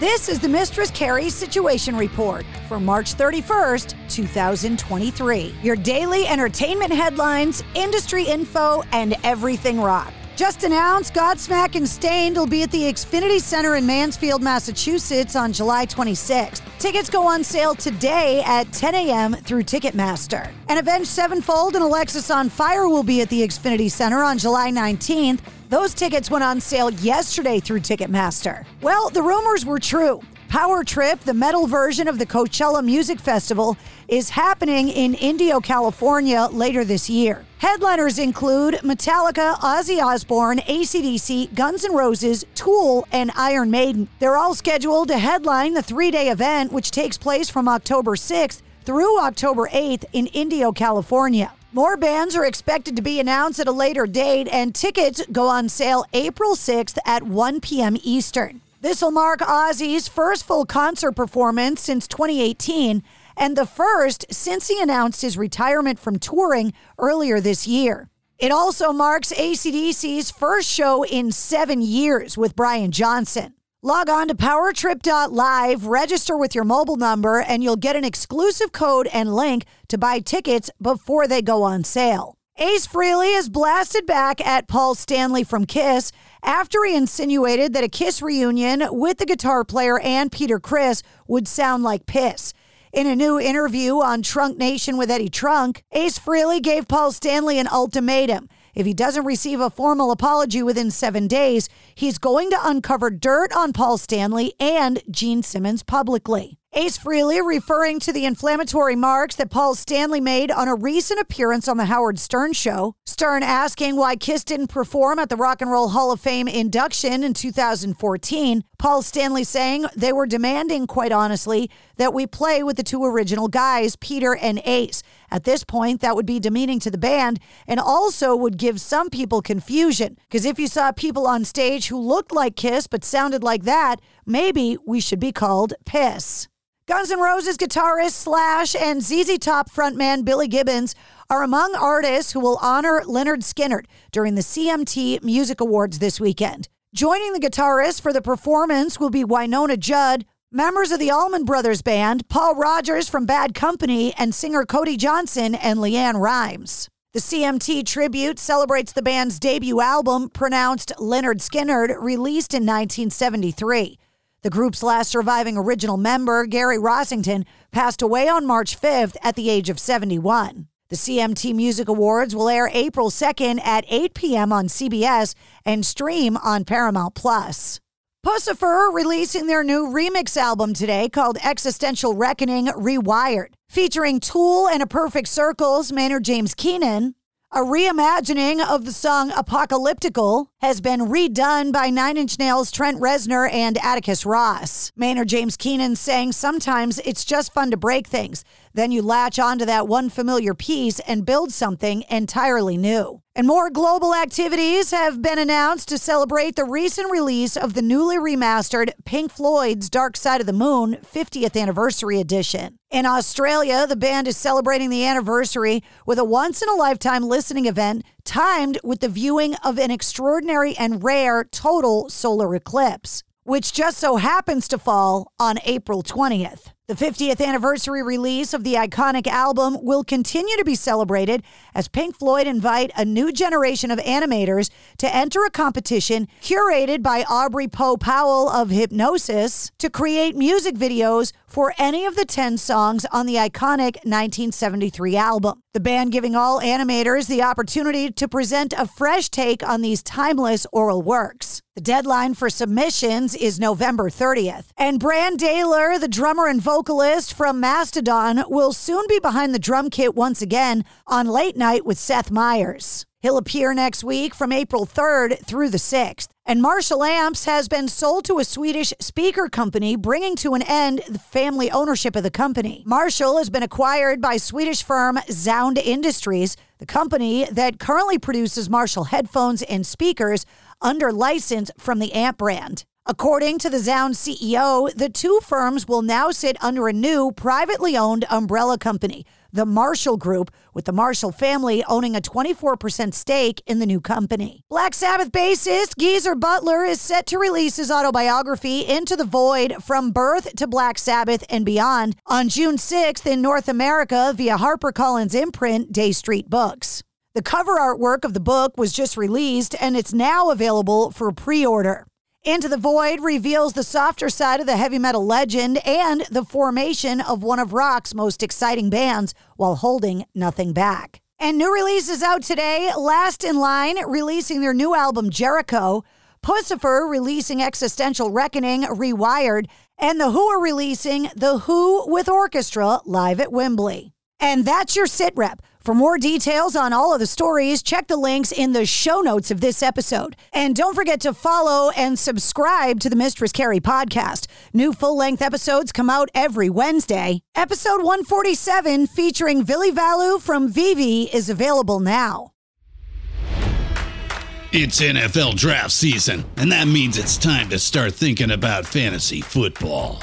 This is the Mistress Carrie Situation Report for March 31st, 2023. Your daily entertainment headlines, industry info, and everything rock. Just announced, Godsmack and Staind will be at the Xfinity Center in Mansfield, Massachusetts on July 26th. Tickets go on sale today at 10 a.m. through Ticketmaster. And Avenged Sevenfold and Alexisonfire will be at the Xfinity Center on July 19th. Those tickets went on sale yesterday through Ticketmaster. Well, the rumors were true. Power Trip, the metal version of the Coachella Music Festival, is happening in Indio, California later this year. Headliners include Metallica, Ozzy Osbourne, ACDC, Guns N' Roses, Tool, and Iron Maiden. They're all scheduled to headline the three day event, which takes place from October 6th through October 8th in Indio, California. More bands are expected to be announced at a later date, and tickets go on sale April 6th at 1 p.m. Eastern. This will mark Ozzy's first full concert performance since 2018 and the first since he announced his retirement from touring earlier this year. It also marks ACDC's first show in seven years with Brian Johnson. Log on to powertrip.live, register with your mobile number, and you'll get an exclusive code and link to buy tickets before they go on sale. Ace Frehley is blasted back at Paul Stanley from Kiss after he insinuated that a Kiss reunion with the guitar player and Peter Criss would sound like piss. In a new interview on Trunk Nation with Eddie Trunk, Ace Frehley gave Paul Stanley an ultimatum. If he doesn't receive a formal apology within seven days, he's going to uncover dirt on Paul Stanley and Gene Simmons publicly. Ace Frehley referring to the inflammatory marks that Paul Stanley made on a recent appearance on the Howard Stern show. Stern asking why Kiss didn't perform at the Rock and Roll Hall of Fame induction in 2014. Paul Stanley saying they were demanding, quite honestly, that we play with the two original guys, Peter and Ace. At this point, that would be demeaning to the band and also would give some people confusion. Because if you saw people on stage who looked like Kiss but sounded like that, maybe we should be called Piss. Guns N' Roses guitarist Slash and ZZ Top frontman Billy Gibbons are among artists who will honor Lynyrd Skynyrd during the CMT Music Awards this weekend. Joining the guitarist for the performance will be Wynonna Judd, members of the Allman Brothers Band, Paul Rodgers from Bad Company, and singer Cody Johnson and LeAnn Rimes. The CMT tribute celebrates the band's debut album, pronounced Lynyrd Skynyrd, released in 1973. The group's last surviving original member, Gary Rossington, passed away on March 5th at the age of 71. The CMT Music Awards will air April 2nd at 8 p.m. on CBS and stream on Paramount Plus. Puscifer releasing their new remix album today called Existential Reckoning Rewired, featuring Tool and A Perfect Circle's Maynard James Keenan, a reimagining of the song Apocalyptical has been redone by Nine Inch Nails' Trent Reznor and Atticus Ross. Maynard James Keenan saying sometimes it's just fun to break things. Then you latch onto that one familiar piece and build something entirely new. And more global activities have been announced to celebrate the recent release of the newly remastered Pink Floyd's Dark Side of the Moon 50th Anniversary Edition. In Australia, the band is celebrating the anniversary with a once in a lifetime listening event timed with the viewing of an extraordinary and rare total solar eclipse, which just so happens to fall on April 20th. The 50th anniversary release of the iconic album will continue to be celebrated as Pink Floyd invite a new generation of animators to enter a competition curated by Aubrey Po Powell of Hipgnosis to create music videos for any of the 10 songs on the iconic 1973 album. The band giving all animators the opportunity to present a fresh take on these timeless aural works. The deadline for submissions is November 30th. And Brann Dailor, the drummer and vocalist from Mastodon, will soon be behind the drum kit once again on Late Night with Seth Meyers. He'll appear next week from April 3rd through the 6th. And Marshall Amps has been sold to a Swedish speaker company, bringing to an end the family ownership of the company. Marshall has been acquired by Swedish firm Zound Industries, the company that currently produces Marshall headphones and speakers under license from the Amp brand. According to the Zound CEO, the two firms will now sit under a new privately owned umbrella company the Marshall Group, with the Marshall family owning a 24% stake in the new company. Black Sabbath bassist Geezer Butler is set to release his autobiography, Into the Void From Birth to Black Sabbath and Beyond, on June 6th in North America via HarperCollins imprint Day Street Books. The cover artwork of the book was just released and it's now available for pre order. Into the Void reveals the softer side of the heavy metal legend and the formation of one of rock's most exciting bands while holding nothing back. And new releases out today Last in Line releasing their new album Jericho, Puscifer releasing Existential Reckoning Rewired, and The Who are releasing The Who with Orchestra live at Wembley. And that's your sit rep. For more details on all of the stories, check the links in the show notes of this episode. And don't forget to follow and subscribe to the Mistress Carrie podcast. New full length episodes come out every Wednesday. Episode 147, featuring Billy Valu from Vivi, is available now. It's NFL draft season, and that means it's time to start thinking about fantasy football.